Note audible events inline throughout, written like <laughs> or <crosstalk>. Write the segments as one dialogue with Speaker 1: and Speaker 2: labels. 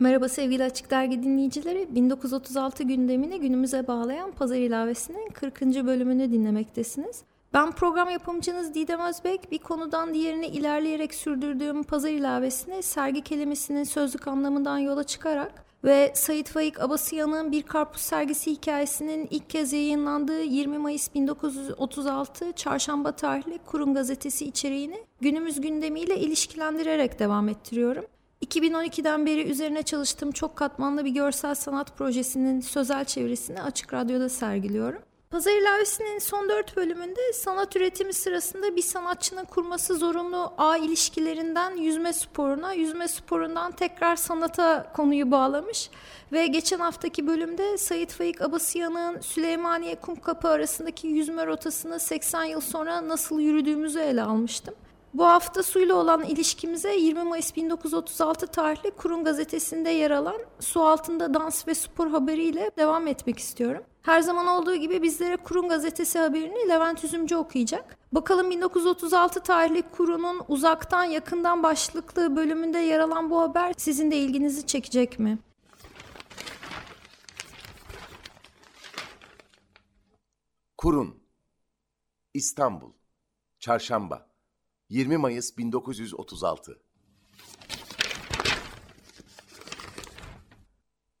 Speaker 1: Merhaba sevgili Açık Dergi dinleyicileri. 1936 gündemini günümüze bağlayan Pazar ilavesinin 40. bölümünü dinlemektesiniz. Ben program yapımcınız Didem Özbek. Bir konudan diğerine ilerleyerek sürdürdüğüm Pazar ilavesini sergi kelimesinin sözlük anlamından yola çıkarak ve Sayit Faik Abasıyan'ın Bir Karpuz Sergisi hikayesinin ilk kez yayınlandığı 20 Mayıs 1936 Çarşamba tarihli Kurum Gazetesi içeriğini günümüz gündemiyle ilişkilendirerek devam ettiriyorum. 2012'den beri üzerine çalıştığım çok katmanlı bir görsel sanat projesinin sözel çevresini Açık Radyo'da sergiliyorum. Pazar ilavesinin son dört bölümünde sanat üretimi sırasında bir sanatçının kurması zorunlu ağ ilişkilerinden yüzme sporuna, yüzme sporundan tekrar sanata konuyu bağlamış ve geçen haftaki bölümde Sayit Faik Abasıyan'ın Süleymaniye Kumkapı arasındaki yüzme rotasını 80 yıl sonra nasıl yürüdüğümüzü ele almıştım. Bu hafta suyla olan ilişkimize 20 Mayıs 1936 tarihli Kurum Gazetesi'nde yer alan su altında dans ve spor haberiyle devam etmek istiyorum. Her zaman olduğu gibi bizlere Kurum Gazetesi haberini Levent Üzümcü okuyacak. Bakalım 1936 tarihli Kurum'un uzaktan yakından başlıklı bölümünde yer alan bu haber sizin de ilginizi çekecek mi?
Speaker 2: Kurun İstanbul Çarşamba 20 Mayıs 1936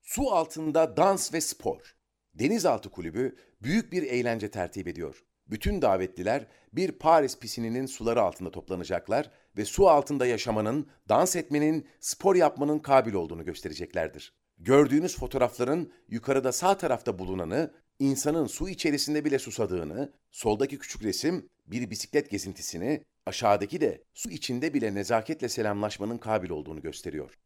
Speaker 2: Su altında dans ve spor. Denizaltı Kulübü büyük bir eğlence tertip ediyor. Bütün davetliler bir Paris pisininin suları altında toplanacaklar ve su altında yaşamanın, dans etmenin, spor yapmanın kabil olduğunu göstereceklerdir. Gördüğünüz fotoğrafların yukarıda sağ tarafta bulunanı, insanın su içerisinde bile susadığını, soldaki küçük resim bir bisiklet gezintisini, aşağıdaki de su içinde bile nezaketle selamlaşmanın kabil olduğunu gösteriyor.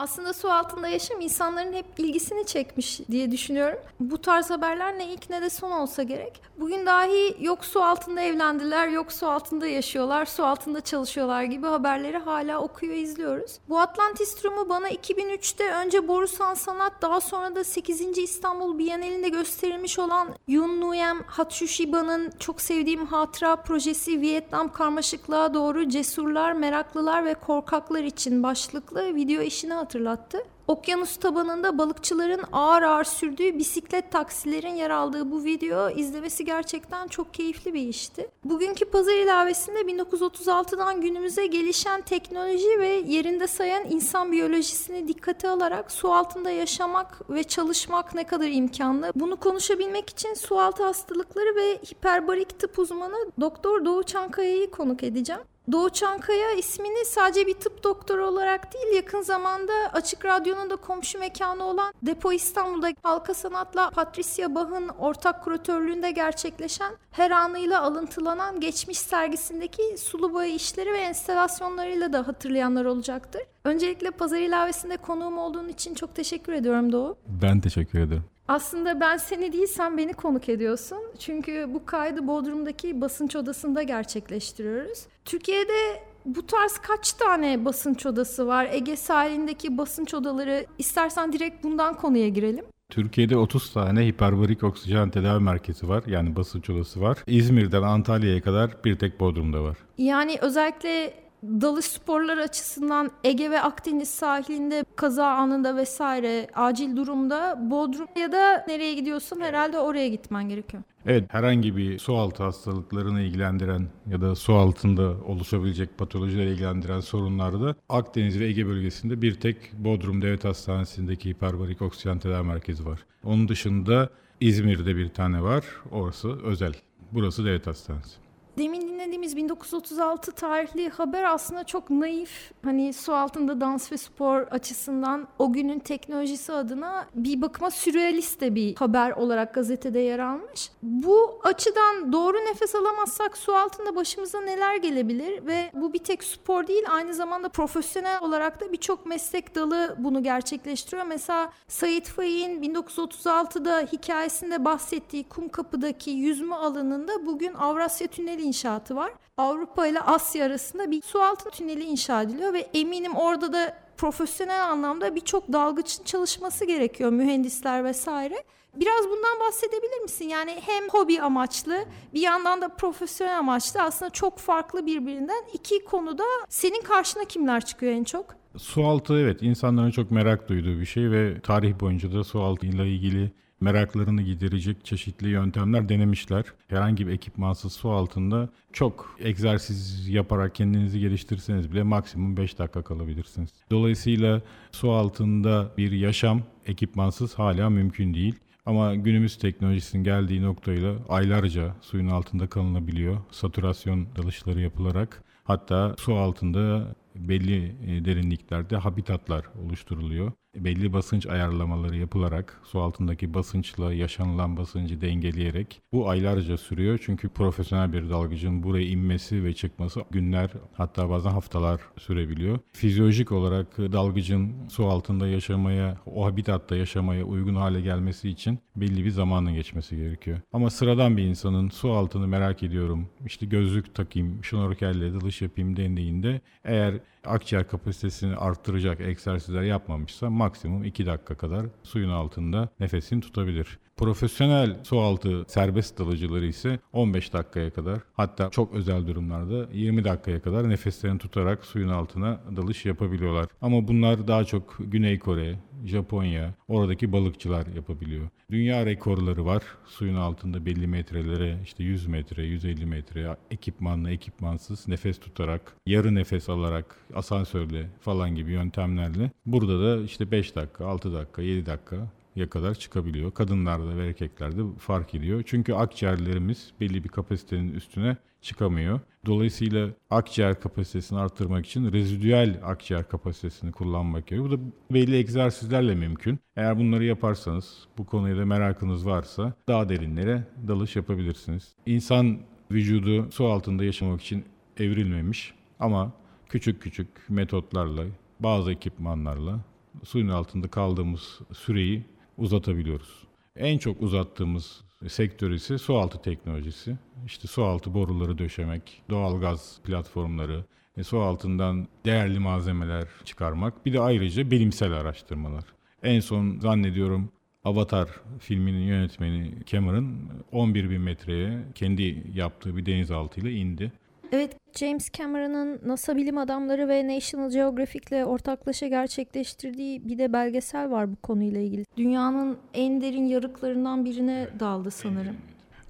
Speaker 1: Aslında su altında yaşam insanların hep ilgisini çekmiş diye düşünüyorum. Bu tarz haberler ne ilk ne de son olsa gerek. Bugün dahi yok su altında evlendiler, yok su altında yaşıyorlar, su altında çalışıyorlar gibi haberleri hala okuyor izliyoruz. Bu Atlantis turumu bana 2003'te önce Borusan Sanat daha sonra da 8. İstanbul Bienalinde gösterilmiş olan Yun Nguyen Hatshuba'nın çok sevdiğim hatıra projesi Vietnam karmaşıklığa doğru cesurlar, meraklılar ve korkaklar için başlıklı video işini hatırlattı. Okyanus tabanında balıkçıların ağır ağır sürdüğü bisiklet taksilerin yer aldığı bu video izlemesi gerçekten çok keyifli bir işti. Bugünkü pazar ilavesinde 1936'dan günümüze gelişen teknoloji ve yerinde sayan insan biyolojisini dikkate alarak su altında yaşamak ve çalışmak ne kadar imkanlı. Bunu konuşabilmek için su altı hastalıkları ve hiperbarik tıp uzmanı Doktor Doğu Çankaya'yı konuk edeceğim. Doğu Çankaya ismini sadece bir tıp doktoru olarak değil yakın zamanda Açık Radyo'nun da komşu mekanı olan Depo İstanbul'da Halka Sanat'la Patricia Bach'ın ortak kuratörlüğünde gerçekleşen her anıyla alıntılanan geçmiş sergisindeki sulu boya işleri ve enstalasyonlarıyla da hatırlayanlar olacaktır. Öncelikle pazar ilavesinde konuğum olduğun için çok teşekkür ediyorum Doğu.
Speaker 3: Ben teşekkür ederim.
Speaker 1: Aslında ben seni değil sen beni konuk ediyorsun. Çünkü bu kaydı Bodrum'daki basınç odasında gerçekleştiriyoruz. Türkiye'de bu tarz kaç tane basınç odası var? Ege sahilindeki basınç odaları istersen direkt bundan konuya girelim.
Speaker 3: Türkiye'de 30 tane hiperbarik oksijen tedavi merkezi var. Yani basınç odası var. İzmir'den Antalya'ya kadar bir tek Bodrum'da var.
Speaker 1: Yani özellikle dalış sporları açısından Ege ve Akdeniz sahilinde kaza anında vesaire acil durumda Bodrum ya da nereye gidiyorsun herhalde oraya gitmen gerekiyor.
Speaker 3: Evet herhangi bir su altı hastalıklarını ilgilendiren ya da su altında oluşabilecek patolojileri ilgilendiren sorunlarda Akdeniz ve Ege bölgesinde bir tek Bodrum Devlet Hastanesi'ndeki hiperbarik oksijen tedavi merkezi var. Onun dışında İzmir'de bir tane var. Orası özel. Burası devlet hastanesi.
Speaker 1: Demin dinlediğimiz 1936 tarihli haber aslında çok naif. Hani su altında dans ve spor açısından o günün teknolojisi adına bir bakıma sürrealist de bir haber olarak gazetede yer almış. Bu açıdan doğru nefes alamazsak su altında başımıza neler gelebilir ve bu bir tek spor değil aynı zamanda profesyonel olarak da birçok meslek dalı bunu gerçekleştiriyor. Mesela Sait Faik'in 1936'da hikayesinde bahsettiği Kumkapı'daki yüzme alanında bugün Avrasya Tüneli inşaatı var. Avrupa ile Asya arasında bir su altı tüneli inşa ediliyor ve eminim orada da profesyonel anlamda birçok dalgıçın çalışması gerekiyor mühendisler vesaire. Biraz bundan bahsedebilir misin? Yani hem hobi amaçlı bir yandan da profesyonel amaçlı aslında çok farklı birbirinden iki konuda senin karşına kimler çıkıyor en çok?
Speaker 3: Sualtı evet insanların çok merak duyduğu bir şey ve tarih boyunca da sualtı ile ilgili meraklarını giderecek çeşitli yöntemler denemişler. Herhangi bir ekipmansız su altında çok egzersiz yaparak kendinizi geliştirirseniz bile maksimum 5 dakika kalabilirsiniz. Dolayısıyla su altında bir yaşam ekipmansız hala mümkün değil. Ama günümüz teknolojisinin geldiği noktayla aylarca suyun altında kalınabiliyor. Saturasyon dalışları yapılarak hatta su altında belli e, derinliklerde habitatlar oluşturuluyor. Belli basınç ayarlamaları yapılarak su altındaki basınçla yaşanılan basıncı dengeleyerek bu aylarca sürüyor. Çünkü profesyonel bir dalgıcın buraya inmesi ve çıkması günler hatta bazen haftalar sürebiliyor. Fizyolojik olarak dalgıcın su altında yaşamaya, o habitatta yaşamaya uygun hale gelmesi için belli bir zamanın geçmesi gerekiyor. Ama sıradan bir insanın su altını merak ediyorum, işte gözlük takayım, şnorkelle dalış yapayım dendiğinde eğer akciğer kapasitesini arttıracak egzersizler yapmamışsa maksimum 2 dakika kadar suyun altında nefesini tutabilir. Profesyonel su altı serbest dalıcıları ise 15 dakikaya kadar hatta çok özel durumlarda 20 dakikaya kadar nefeslerini tutarak suyun altına dalış yapabiliyorlar. Ama bunlar daha çok Güney Kore, Japonya, oradaki balıkçılar yapabiliyor. Dünya rekorları var. Suyun altında belli metrelere işte 100 metre, 150 metre ekipmanla ekipmansız nefes tutarak, yarı nefes alarak, asansörle falan gibi yöntemlerle. Burada da işte 5 dakika, 6 dakika, 7 dakika ya kadar çıkabiliyor. Kadınlarda ve erkeklerde fark ediyor. Çünkü akciğerlerimiz belli bir kapasitenin üstüne çıkamıyor. Dolayısıyla akciğer kapasitesini arttırmak için rezidüel akciğer kapasitesini kullanmak gerekiyor. Bu da belli egzersizlerle mümkün. Eğer bunları yaparsanız, bu konuya da merakınız varsa daha derinlere dalış yapabilirsiniz. İnsan vücudu su altında yaşamak için evrilmemiş ama küçük küçük metotlarla, bazı ekipmanlarla suyun altında kaldığımız süreyi uzatabiliyoruz. En çok uzattığımız sektör ise su altı teknolojisi. İşte su altı boruları döşemek, doğal gaz platformları, e, su altından değerli malzemeler çıkarmak. Bir de ayrıca bilimsel araştırmalar. En son zannediyorum Avatar filminin yönetmeni Cameron 11 bin metreye kendi yaptığı bir denizaltıyla indi.
Speaker 1: Evet, James Cameron'ın NASA bilim adamları ve National Geographic'le ortaklaşa gerçekleştirdiği bir de belgesel var bu konuyla ilgili. Dünyanın en derin yarıklarından birine daldı sanırım.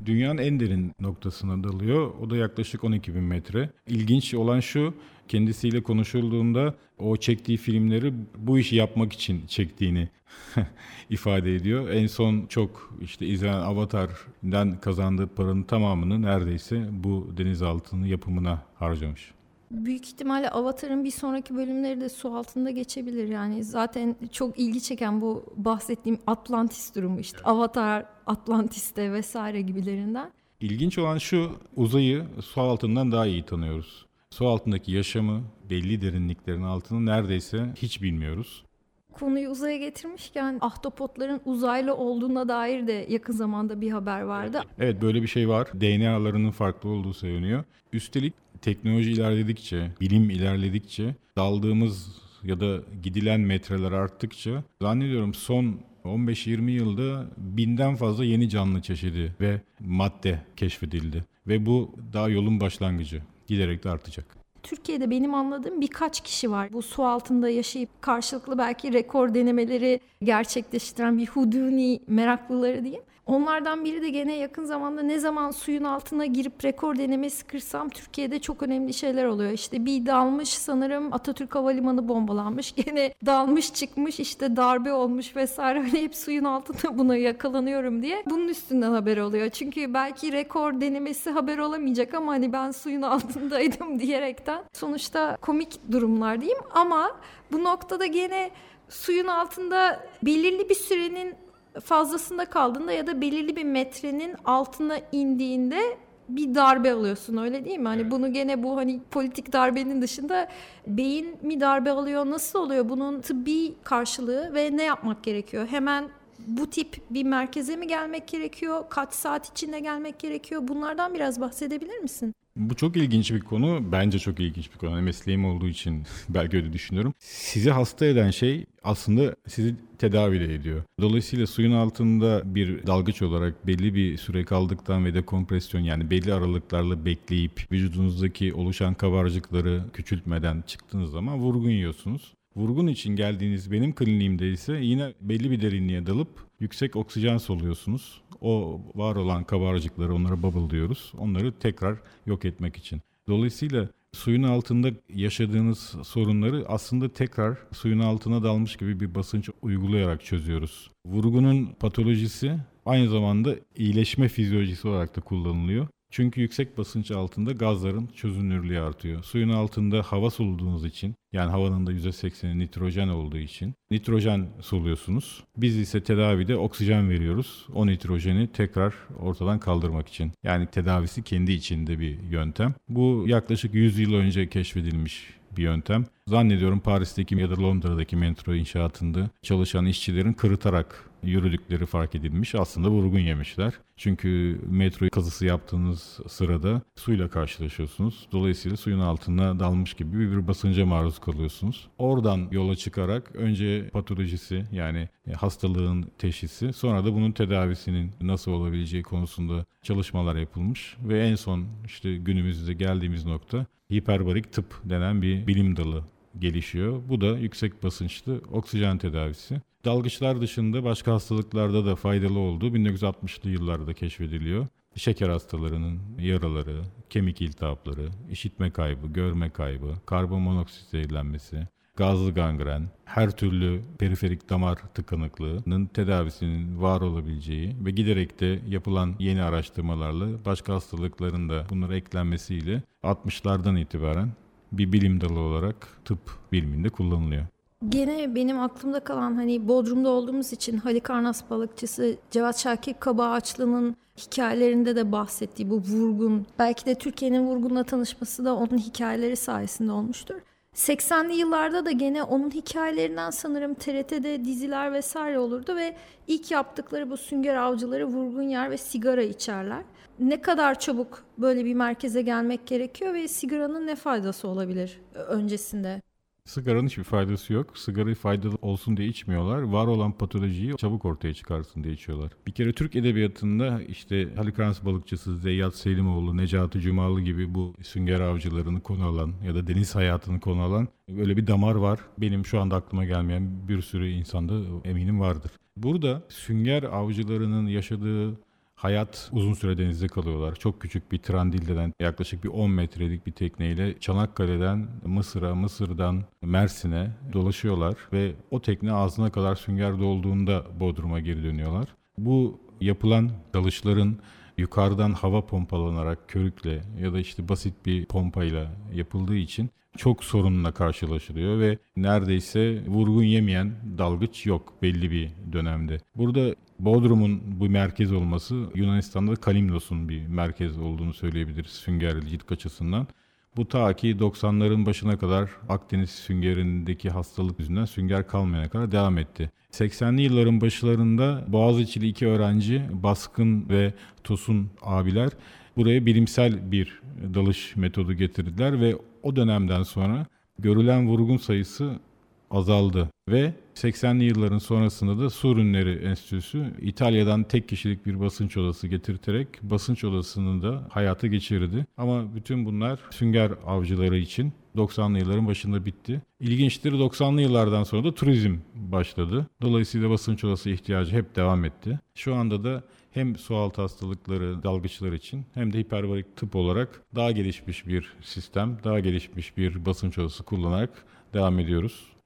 Speaker 3: Dünyanın en derin noktasına dalıyor. O da yaklaşık 12 bin metre. İlginç olan şu, kendisiyle konuşulduğunda o çektiği filmleri bu işi yapmak için çektiğini <laughs> ifade ediyor. En son çok işte izlenen Avatar'dan kazandığı paranın tamamını neredeyse bu denizaltının yapımına harcamış.
Speaker 1: Büyük ihtimalle Avatar'ın bir sonraki bölümleri de su altında geçebilir. Yani zaten çok ilgi çeken bu bahsettiğim Atlantis durumu işte. Avatar, Atlantis'te vesaire gibilerinden.
Speaker 3: İlginç olan şu uzayı su altından daha iyi tanıyoruz. Su altındaki yaşamı belli derinliklerin altını neredeyse hiç bilmiyoruz
Speaker 1: konuyu uzaya getirmişken ahtapotların uzaylı olduğuna dair de yakın zamanda bir haber vardı.
Speaker 3: Evet böyle bir şey var. DNA'larının farklı olduğu söyleniyor. Üstelik teknoloji ilerledikçe, bilim ilerledikçe daldığımız ya da gidilen metreler arttıkça zannediyorum son 15-20 yılda binden fazla yeni canlı çeşidi ve madde keşfedildi. Ve bu daha yolun başlangıcı. Giderek de artacak.
Speaker 1: Türkiye'de benim anladığım birkaç kişi var. Bu su altında yaşayıp karşılıklı belki rekor denemeleri gerçekleştiren bir Houdini meraklıları diyeyim. Onlardan biri de gene yakın zamanda ne zaman suyun altına girip rekor denemesi kırsam Türkiye'de çok önemli şeyler oluyor. İşte bir dalmış sanırım Atatürk Havalimanı bombalanmış. <laughs> Gene dalmış çıkmış işte darbe olmuş vesaire. Hani hep suyun altında <laughs> buna yakalanıyorum diye. Bunun üstünden haber oluyor. Çünkü belki rekor denemesi haber olamayacak ama hani ben suyun altındaydım <laughs> diyerekten. Sonuçta komik durumlar diyeyim ama bu noktada gene suyun altında belirli bir sürenin fazlasında kaldığında ya da belirli bir metrenin altına indiğinde bir darbe alıyorsun öyle değil mi? Hani bunu gene bu hani politik darbenin dışında beyin mi darbe alıyor? Nasıl oluyor? Bunun tıbbi karşılığı ve ne yapmak gerekiyor? Hemen bu tip bir merkeze mi gelmek gerekiyor? Kaç saat içinde gelmek gerekiyor? Bunlardan biraz bahsedebilir misin?
Speaker 3: Bu çok ilginç bir konu. Bence çok ilginç bir konu. Hani mesleğim olduğu için <laughs> belki öyle düşünüyorum. Sizi hasta eden şey aslında sizi tedavi de ediyor. Dolayısıyla suyun altında bir dalgıç olarak belli bir süre kaldıktan ve de kompresyon yani belli aralıklarla bekleyip vücudunuzdaki oluşan kabarcıkları küçültmeden çıktığınız zaman vurgun yiyorsunuz. Vurgun için geldiğiniz benim kliniğimde ise yine belli bir derinliğe dalıp yüksek oksijen soluyorsunuz. O var olan kabarcıkları onlara bubble diyoruz. Onları tekrar yok etmek için. Dolayısıyla suyun altında yaşadığınız sorunları aslında tekrar suyun altına dalmış gibi bir basınç uygulayarak çözüyoruz. Vurgunun patolojisi aynı zamanda iyileşme fizyolojisi olarak da kullanılıyor. Çünkü yüksek basınç altında gazların çözünürlüğü artıyor. Suyun altında hava soluduğunuz için yani havanın da %80'i nitrojen olduğu için nitrojen soluyorsunuz. Biz ise tedavide oksijen veriyoruz. O nitrojeni tekrar ortadan kaldırmak için. Yani tedavisi kendi içinde bir yöntem. Bu yaklaşık 100 yıl önce keşfedilmiş bir yöntem. Zannediyorum Paris'teki ya da Londra'daki metro inşaatında çalışan işçilerin kırıtarak yürüdükleri fark edilmiş. Aslında vurgun yemişler. Çünkü metro kazısı yaptığınız sırada suyla karşılaşıyorsunuz. Dolayısıyla suyun altına dalmış gibi bir basınca maruz kalıyorsunuz. Oradan yola çıkarak önce patolojisi yani hastalığın teşhisi sonra da bunun tedavisinin nasıl olabileceği konusunda çalışmalar yapılmış ve en son işte günümüzde geldiğimiz nokta hiperbarik tıp denen bir bilim dalı gelişiyor. Bu da yüksek basınçlı oksijen tedavisi. Dalgıçlar dışında başka hastalıklarda da faydalı olduğu 1960'lı yıllarda keşfediliyor. Şeker hastalarının yaraları, kemik iltihapları, işitme kaybı, görme kaybı, karbon monoksit zehirlenmesi, gazlı gangren, her türlü periferik damar tıkanıklığının tedavisinin var olabileceği ve giderek de yapılan yeni araştırmalarla başka hastalıkların da bunlara eklenmesiyle 60'lardan itibaren bir bilim dalı olarak tıp biliminde kullanılıyor.
Speaker 1: Gene benim aklımda kalan hani Bodrum'da olduğumuz için Halikarnas balıkçısı Cevat Şakir Kabağaçlı'nın hikayelerinde de bahsettiği bu vurgun belki de Türkiye'nin vurgunla tanışması da onun hikayeleri sayesinde olmuştur. 80'li yıllarda da gene onun hikayelerinden sanırım TRT'de diziler vesaire olurdu ve ilk yaptıkları bu sünger avcıları vurgun yer ve sigara içerler. Ne kadar çabuk böyle bir merkeze gelmek gerekiyor ve sigaranın ne faydası olabilir öncesinde?
Speaker 3: Sigaranın hiçbir faydası yok. Sigarayı faydalı olsun diye içmiyorlar. Var olan patolojiyi çabuk ortaya çıkarsın diye içiyorlar. Bir kere Türk edebiyatında işte Halikarnas balıkçısı Zeyyat Selimoğlu, Necati Cumalı gibi bu sünger avcılarını konu alan ya da deniz hayatını konu alan öyle bir damar var. Benim şu anda aklıma gelmeyen bir sürü insanda eminim vardır. Burada sünger avcılarının yaşadığı Hayat uzun süre denizde kalıyorlar. Çok küçük bir Trandilde'den yaklaşık bir 10 metrelik bir tekneyle Çanakkale'den Mısır'a, Mısır'dan Mersin'e dolaşıyorlar ve o tekne ağzına kadar sünger dolduğunda Bodrum'a geri dönüyorlar. Bu yapılan dalışların yukarıdan hava pompalanarak körükle ya da işte basit bir pompayla yapıldığı için çok sorunla karşılaşılıyor ve neredeyse vurgun yemeyen dalgıç yok belli bir dönemde. Burada Bodrum'un bu merkez olması Yunanistan'da Kalimnos'un bir merkez olduğunu söyleyebiliriz süngercilik açısından. Bu ta ki 90'ların başına kadar Akdeniz süngerindeki hastalık yüzünden sünger kalmayana kadar devam etti. 80'li yılların başlarında Boğaziçi'li iki öğrenci Baskın ve Tosun abiler buraya bilimsel bir dalış metodu getirdiler ve o dönemden sonra görülen vurgun sayısı azaldı ve 80'li yılların sonrasında da Su Ürünleri Enstitüsü İtalya'dan tek kişilik bir basınç odası getirterek basınç odasını da hayata geçirdi. Ama bütün bunlar sünger avcıları için 90'lı yılların başında bitti. İlginçtir 90'lı yıllardan sonra da turizm başladı. Dolayısıyla basınç odası ihtiyacı hep devam etti. Şu anda da hem sualtı hastalıkları dalgıçlar için hem de hiperbarik tıp olarak daha gelişmiş bir sistem, daha gelişmiş bir basınç odası kullanarak devam ediyoruz.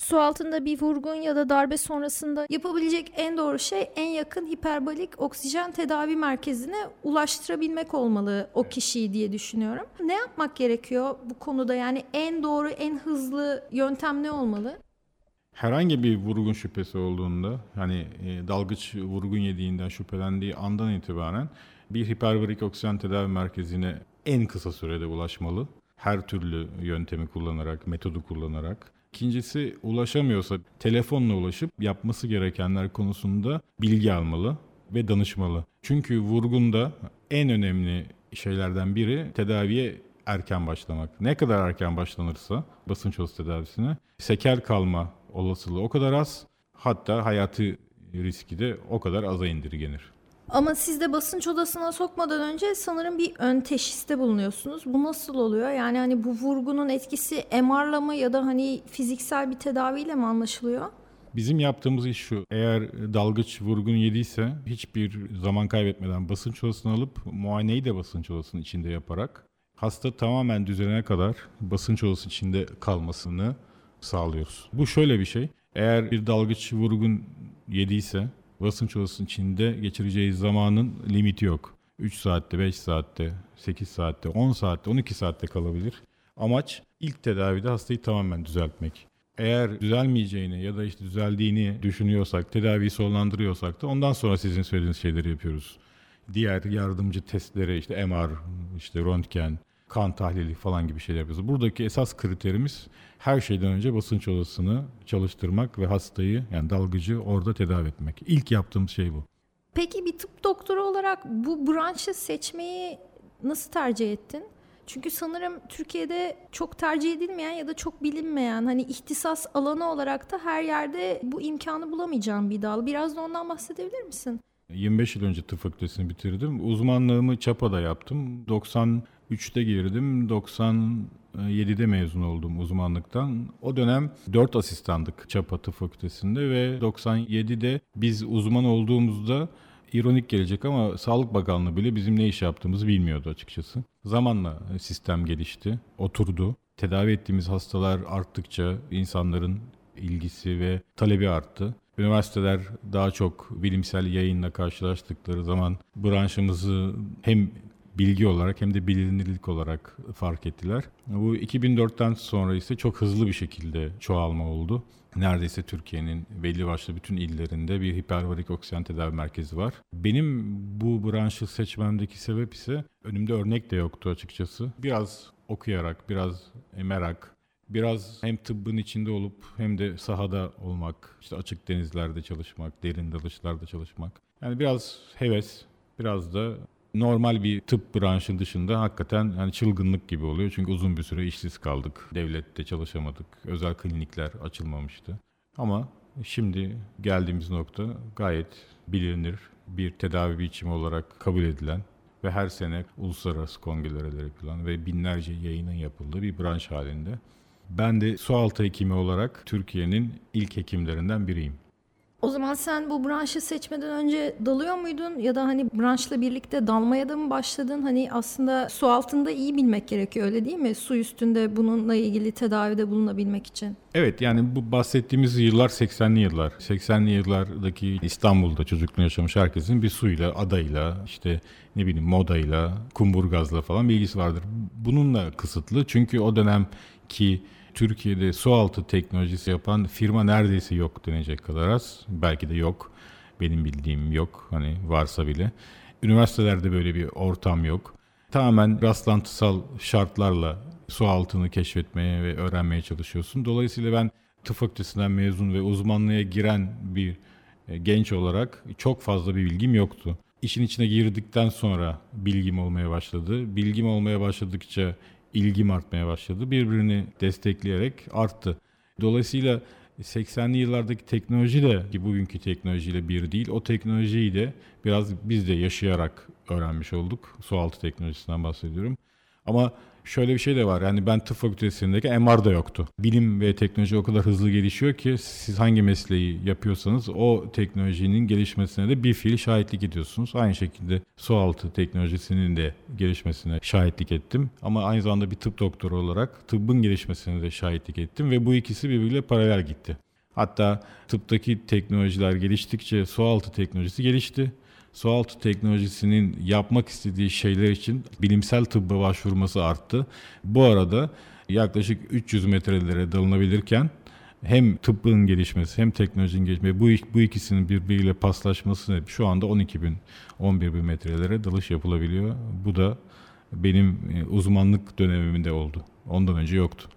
Speaker 1: Su altında bir vurgun ya da darbe sonrasında yapabilecek en doğru şey en yakın hiperbarik oksijen tedavi merkezine ulaştırabilmek olmalı o kişiyi diye düşünüyorum. Ne yapmak gerekiyor bu konuda yani en doğru en hızlı yöntem ne olmalı?
Speaker 3: Herhangi bir vurgun şüphesi olduğunda hani e, dalgıç vurgun yediğinden şüphelendiği andan itibaren bir hiperbarik oksijen tedavi merkezine en kısa sürede ulaşmalı. Her türlü yöntemi kullanarak, metodu kullanarak. İkincisi ulaşamıyorsa telefonla ulaşıp yapması gerekenler konusunda bilgi almalı ve danışmalı. Çünkü vurgunda en önemli şeylerden biri tedaviye erken başlamak. Ne kadar erken başlanırsa basınç odası tedavisine sekel kalma olasılığı o kadar az hatta hayatı riski de o kadar aza indirgenir.
Speaker 1: Ama siz de basınç odasına sokmadan önce sanırım bir ön teşhiste bulunuyorsunuz. Bu nasıl oluyor? Yani hani bu vurgunun etkisi MR'la mı ya da hani fiziksel bir tedaviyle mi anlaşılıyor?
Speaker 3: Bizim yaptığımız iş şu. Eğer dalgıç vurgun yediyse hiçbir zaman kaybetmeden basınç odasını alıp muayeneyi de basınç odasının içinde yaparak hasta tamamen düzelene kadar basınç odası içinde kalmasını sağlıyoruz. Bu şöyle bir şey. Eğer bir dalgıç vurgun yediyse basınç odasının içinde geçireceği zamanın limiti yok. 3 saatte, 5 saatte, 8 saatte, 10 saatte, 12 saatte kalabilir. Amaç ilk tedavide hastayı tamamen düzeltmek. Eğer düzelmeyeceğini ya da işte düzeldiğini düşünüyorsak, tedaviyi sonlandırıyorsak da ondan sonra sizin söylediğiniz şeyleri yapıyoruz. Diğer yardımcı testlere işte MR, işte röntgen, kan tahlili falan gibi şeyler yapıyoruz. Buradaki esas kriterimiz her şeyden önce basınç odasını çalıştırmak ve hastayı yani dalgıcı orada tedavi etmek. İlk yaptığım şey bu.
Speaker 1: Peki bir tıp doktoru olarak bu branşı seçmeyi nasıl tercih ettin? Çünkü sanırım Türkiye'de çok tercih edilmeyen ya da çok bilinmeyen hani ihtisas alanı olarak da her yerde bu imkanı bulamayacağım bir dal. Biraz da ondan bahsedebilir misin?
Speaker 3: 25 yıl önce tıp fakültesini bitirdim. Uzmanlığımı Çapa'da yaptım. 93'te girdim. 97'de mezun oldum uzmanlıktan. O dönem 4 asistandık Çapa Fakültesi'nde ve 97'de biz uzman olduğumuzda ironik gelecek ama Sağlık Bakanlığı bile bizim ne iş yaptığımızı bilmiyordu açıkçası. Zamanla sistem gelişti, oturdu. Tedavi ettiğimiz hastalar arttıkça insanların ilgisi ve talebi arttı. Üniversiteler daha çok bilimsel yayınla karşılaştıkları zaman branşımızı hem bilgi olarak hem de bilinirlik olarak fark ettiler. Bu 2004'ten sonra ise çok hızlı bir şekilde çoğalma oldu. Neredeyse Türkiye'nin belli başlı bütün illerinde bir hiperbarik oksijen tedavi merkezi var. Benim bu branşı seçmemdeki sebep ise önümde örnek de yoktu açıkçası. Biraz okuyarak, biraz merak, biraz hem tıbbın içinde olup hem de sahada olmak, işte açık denizlerde çalışmak, derin dalışlarda çalışmak. Yani biraz heves, biraz da normal bir tıp branşın dışında hakikaten hani çılgınlık gibi oluyor. Çünkü uzun bir süre işsiz kaldık. Devlette çalışamadık. Özel klinikler açılmamıştı. Ama şimdi geldiğimiz nokta gayet bilinir bir tedavi biçimi olarak kabul edilen ve her sene uluslararası kongreler yapılan ve binlerce yayının yapıldığı bir branş halinde. Ben de sualtı hekimi olarak Türkiye'nin ilk hekimlerinden biriyim.
Speaker 1: O zaman sen bu branşı seçmeden önce dalıyor muydun ya da hani branşla birlikte dalmaya da mı başladın? Hani aslında su altında iyi bilmek gerekiyor öyle değil mi? Su üstünde bununla ilgili tedavide bulunabilmek için.
Speaker 3: Evet yani bu bahsettiğimiz yıllar 80'li yıllar. 80'li yıllardaki İstanbul'da çocukluğunu yaşamış herkesin bir suyla, adayla, işte ne bileyim modayla, kumburgazla falan bilgisi vardır. Bununla kısıtlı çünkü o dönem ki Türkiye'de su altı teknolojisi yapan firma neredeyse yok denecek kadar az. Belki de yok. Benim bildiğim yok. Hani varsa bile. Üniversitelerde böyle bir ortam yok. Tamamen rastlantısal şartlarla su altını keşfetmeye ve öğrenmeye çalışıyorsun. Dolayısıyla ben tıp fakültesinden mezun ve uzmanlığa giren bir e, genç olarak çok fazla bir bilgim yoktu. İşin içine girdikten sonra bilgim olmaya başladı. Bilgim olmaya başladıkça ilgim artmaya başladı. Birbirini destekleyerek arttı. Dolayısıyla 80'li yıllardaki teknoloji de ki bugünkü teknolojiyle bir değil. O teknolojiyi de biraz biz de yaşayarak öğrenmiş olduk. Sualtı teknolojisinden bahsediyorum. Ama Şöyle bir şey de var. Yani ben tıp fakültesindeki MR da yoktu. Bilim ve teknoloji o kadar hızlı gelişiyor ki siz hangi mesleği yapıyorsanız o teknolojinin gelişmesine de bir fiil şahitlik ediyorsunuz. Aynı şekilde sualtı teknolojisinin de gelişmesine şahitlik ettim. Ama aynı zamanda bir tıp doktoru olarak tıbbın gelişmesine de şahitlik ettim ve bu ikisi birbiriyle paralel gitti. Hatta tıptaki teknolojiler geliştikçe sualtı teknolojisi gelişti sualtı teknolojisinin yapmak istediği şeyler için bilimsel tıbba başvurması arttı. Bu arada yaklaşık 300 metrelere dalınabilirken hem tıbbın gelişmesi hem teknolojinin gelişmesi bu, bu ikisinin birbiriyle paslaşması şu anda 12 bin 11 bin metrelere dalış yapılabiliyor. Bu da benim e, uzmanlık dönemimde oldu. Ondan önce yoktu.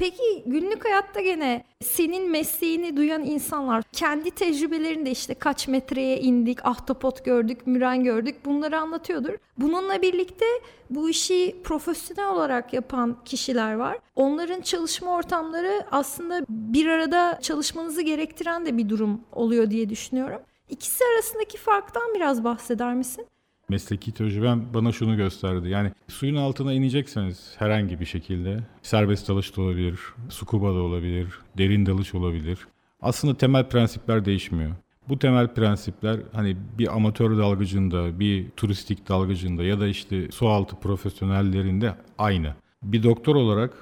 Speaker 1: Peki günlük hayatta gene senin mesleğini duyan insanlar kendi tecrübelerinde işte kaç metreye indik, ahtapot gördük, müren gördük bunları anlatıyordur. Bununla birlikte bu işi profesyonel olarak yapan kişiler var. Onların çalışma ortamları aslında bir arada çalışmanızı gerektiren de bir durum oluyor diye düşünüyorum. İkisi arasındaki farktan biraz bahseder misin?
Speaker 3: Mesleki tecrübem bana şunu gösterdi. Yani suyun altına inecekseniz herhangi bir şekilde serbest dalış da olabilir, scuba da olabilir, derin dalış olabilir. Aslında temel prensipler değişmiyor. Bu temel prensipler hani bir amatör dalgıcında, bir turistik dalgıcında ya da işte su altı profesyonellerinde aynı. Bir doktor olarak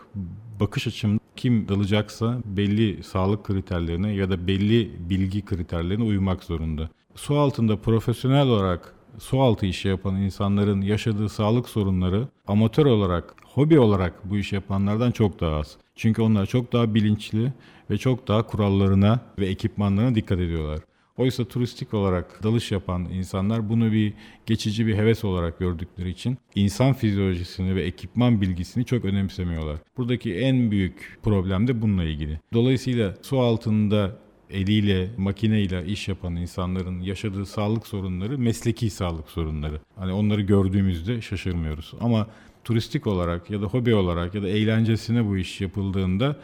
Speaker 3: bakış açım kim dalacaksa belli sağlık kriterlerine ya da belli bilgi kriterlerine uymak zorunda. Su altında profesyonel olarak su altı işi yapan insanların yaşadığı sağlık sorunları amatör olarak, hobi olarak bu iş yapanlardan çok daha az. Çünkü onlar çok daha bilinçli ve çok daha kurallarına ve ekipmanlarına dikkat ediyorlar. Oysa turistik olarak dalış yapan insanlar bunu bir geçici bir heves olarak gördükleri için insan fizyolojisini ve ekipman bilgisini çok önemsemiyorlar. Buradaki en büyük problem de bununla ilgili. Dolayısıyla su altında eliyle, makineyle iş yapan insanların yaşadığı sağlık sorunları mesleki sağlık sorunları. Hani onları gördüğümüzde şaşırmıyoruz. Ama turistik olarak ya da hobi olarak ya da eğlencesine bu iş yapıldığında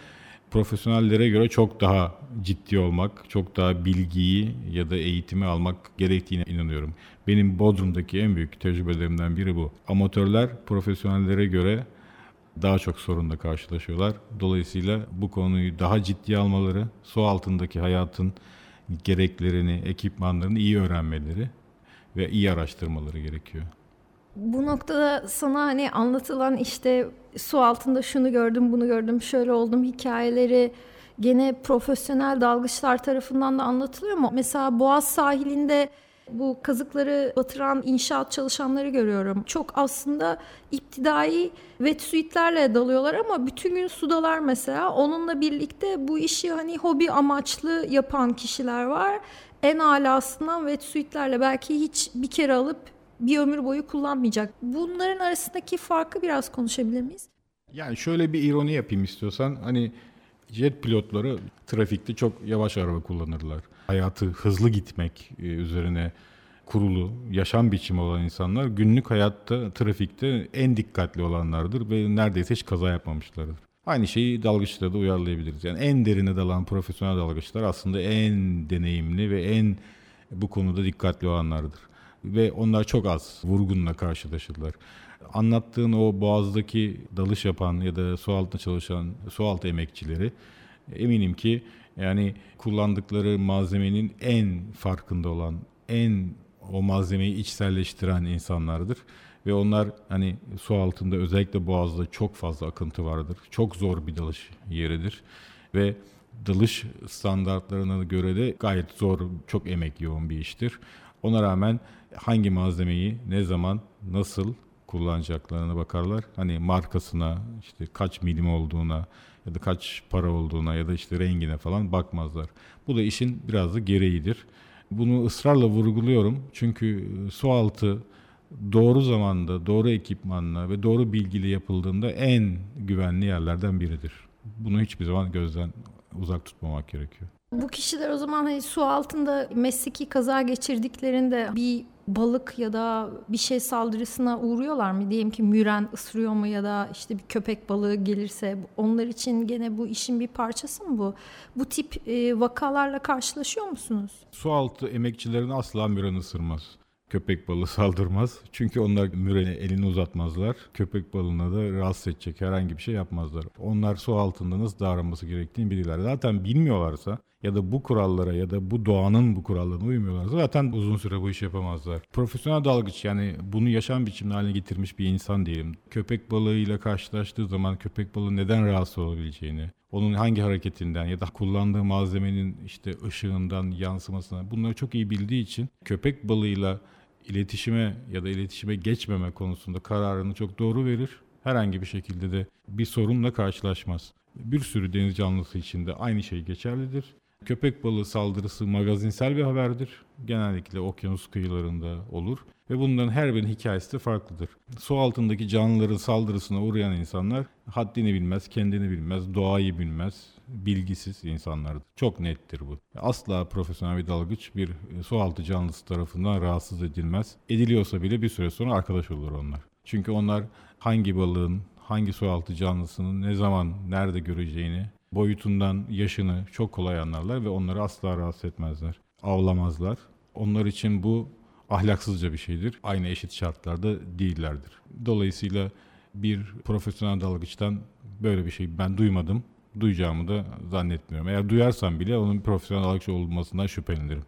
Speaker 3: profesyonellere göre çok daha ciddi olmak, çok daha bilgiyi ya da eğitimi almak gerektiğine inanıyorum. Benim Bodrum'daki en büyük tecrübelerimden biri bu. Amatörler profesyonellere göre daha çok sorunla karşılaşıyorlar. Dolayısıyla bu konuyu daha ciddi almaları, su altındaki hayatın gereklerini, ekipmanlarını iyi öğrenmeleri ve iyi araştırmaları gerekiyor.
Speaker 1: Bu noktada sana hani anlatılan işte su altında şunu gördüm, bunu gördüm, şöyle oldum hikayeleri gene profesyonel dalgıçlar tarafından da anlatılıyor mu? Mesela Boğaz sahilinde bu kazıkları batıran inşaat çalışanları görüyorum. Çok aslında iptidai wetsuitlerle dalıyorlar ama bütün gün sudalar mesela. Onunla birlikte bu işi hani hobi amaçlı yapan kişiler var. En alasından wetsuitlerle belki hiç bir kere alıp bir ömür boyu kullanmayacak. Bunların arasındaki farkı biraz konuşabilir miyiz?
Speaker 3: Yani şöyle bir ironi yapayım istiyorsan. Hani jet pilotları trafikte çok yavaş araba kullanırlar hayatı hızlı gitmek e, üzerine kurulu yaşam biçimi olan insanlar günlük hayatta trafikte en dikkatli olanlardır ve neredeyse hiç kaza yapmamışlardır. Aynı şeyi dalgıçlara da uyarlayabiliriz. Yani en derine dalan profesyonel dalgıçlar aslında en deneyimli ve en bu konuda dikkatli olanlardır. Ve onlar çok az vurgunla karşılaşırlar. Anlattığın o boğazdaki dalış yapan ya da su altında çalışan su altı emekçileri eminim ki yani kullandıkları malzemenin en farkında olan, en o malzemeyi içselleştiren insanlardır. Ve onlar hani su altında özellikle boğazda çok fazla akıntı vardır. Çok zor bir dalış yeridir. Ve dalış standartlarına göre de gayet zor, çok emek yoğun bir iştir. Ona rağmen hangi malzemeyi, ne zaman, nasıl kullanacaklarına bakarlar. Hani markasına, işte kaç milim olduğuna, ya da kaç para olduğuna ya da işte rengine falan bakmazlar. Bu da işin biraz da gereğidir. Bunu ısrarla vurguluyorum çünkü e, su altı doğru zamanda, doğru ekipmanla ve doğru bilgiyle yapıldığında en güvenli yerlerden biridir. Bunu hiçbir zaman gözden uzak tutmamak gerekiyor.
Speaker 1: Bu kişiler o zaman hani su altında mesleki kaza geçirdiklerinde bir balık ya da bir şey saldırısına uğruyorlar mı? Diyelim ki müren ısırıyor mu ya da işte bir köpek balığı gelirse onlar için gene bu işin bir parçası mı bu? Bu tip e, vakalarla karşılaşıyor musunuz?
Speaker 3: Su altı emekçilerini asla müren ısırmaz. Köpek balığı <laughs> saldırmaz. Çünkü onlar mürene elini uzatmazlar. Köpek balığına da rahatsız edecek herhangi bir şey yapmazlar. Onlar su altında nasıl davranması gerektiğini bilirler. Zaten bilmiyorlarsa ya da bu kurallara ya da bu doğanın bu kurallarına uymuyorlarsa zaten uzun süre bu işi yapamazlar. Profesyonel dalgıç yani bunu yaşam biçimi haline getirmiş bir insan diyelim. Köpek balığıyla karşılaştığı zaman köpek balığı neden rahatsız olabileceğini, onun hangi hareketinden ya da kullandığı malzemenin işte ışığından yansımasına bunları çok iyi bildiği için köpek balığıyla iletişime ya da iletişime geçmeme konusunda kararını çok doğru verir. Herhangi bir şekilde de bir sorunla karşılaşmaz. Bir sürü deniz canlısı için de aynı şey geçerlidir. Köpek balığı saldırısı magazinsel bir haberdir. Genellikle okyanus kıyılarında olur ve bunların her birinin hikayesi de farklıdır. Su altındaki canlıların saldırısına uğrayan insanlar haddini bilmez, kendini bilmez, doğayı bilmez, bilgisiz insanlardır. Çok nettir bu. Asla profesyonel bir dalgıç bir su altı canlısı tarafından rahatsız edilmez. Ediliyorsa bile bir süre sonra arkadaş olur onlar. Çünkü onlar hangi balığın, hangi su altı canlısının ne zaman, nerede göreceğini, boyutundan, yaşını çok kolay anlarlar ve onları asla rahatsız etmezler. Avlamazlar. Onlar için bu ahlaksızca bir şeydir. Aynı eşit şartlarda değillerdir. Dolayısıyla bir profesyonel dalgıçtan böyle bir şey ben duymadım. Duyacağımı da zannetmiyorum. Eğer duyarsam bile onun profesyonel dalgıç olmasından şüphelenirim.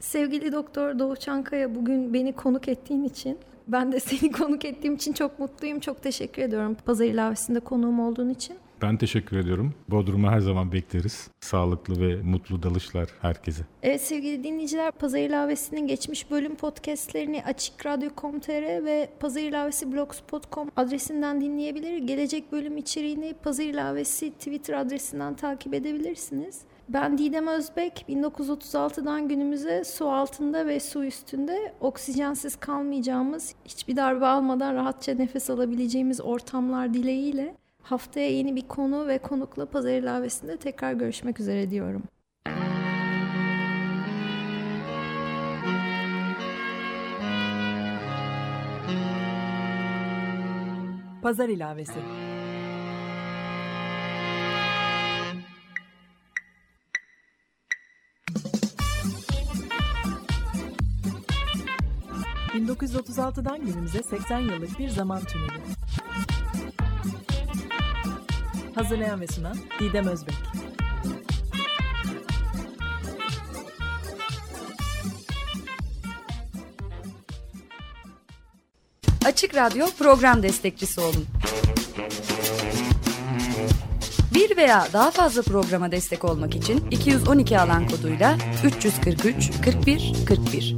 Speaker 1: Sevgili Doktor Doğu Çankaya bugün beni konuk ettiğin için ben de seni <laughs> konuk ettiğim için çok mutluyum. Çok teşekkür ediyorum pazar ilavesinde konuğum olduğun için.
Speaker 3: Ben teşekkür ediyorum. Bodrum'a her zaman bekleriz. Sağlıklı ve mutlu dalışlar herkese.
Speaker 1: Evet sevgili dinleyiciler Pazar İlavesi'nin geçmiş bölüm podcastlerini Açık Radyo.com.tr ve Pazar İlavesi Blogspot.com adresinden dinleyebilir. Gelecek bölüm içeriğini Pazar İlavesi Twitter adresinden takip edebilirsiniz. Ben Didem Özbek, 1936'dan günümüze su altında ve su üstünde oksijensiz kalmayacağımız, hiçbir darbe almadan rahatça nefes alabileceğimiz ortamlar dileğiyle Haftaya yeni bir konu ve konukla pazar ilavesinde tekrar görüşmek üzere diyorum.
Speaker 4: Pazar ilavesi. ...1936'dan günümüze 80 yıllık bir zaman tüneli. Hazırlayan ve sunan Didem Özbek.
Speaker 5: Açık Radyo program destekçisi olun. Bir veya daha fazla programa destek olmak için 212 alan koduyla 343 41 41.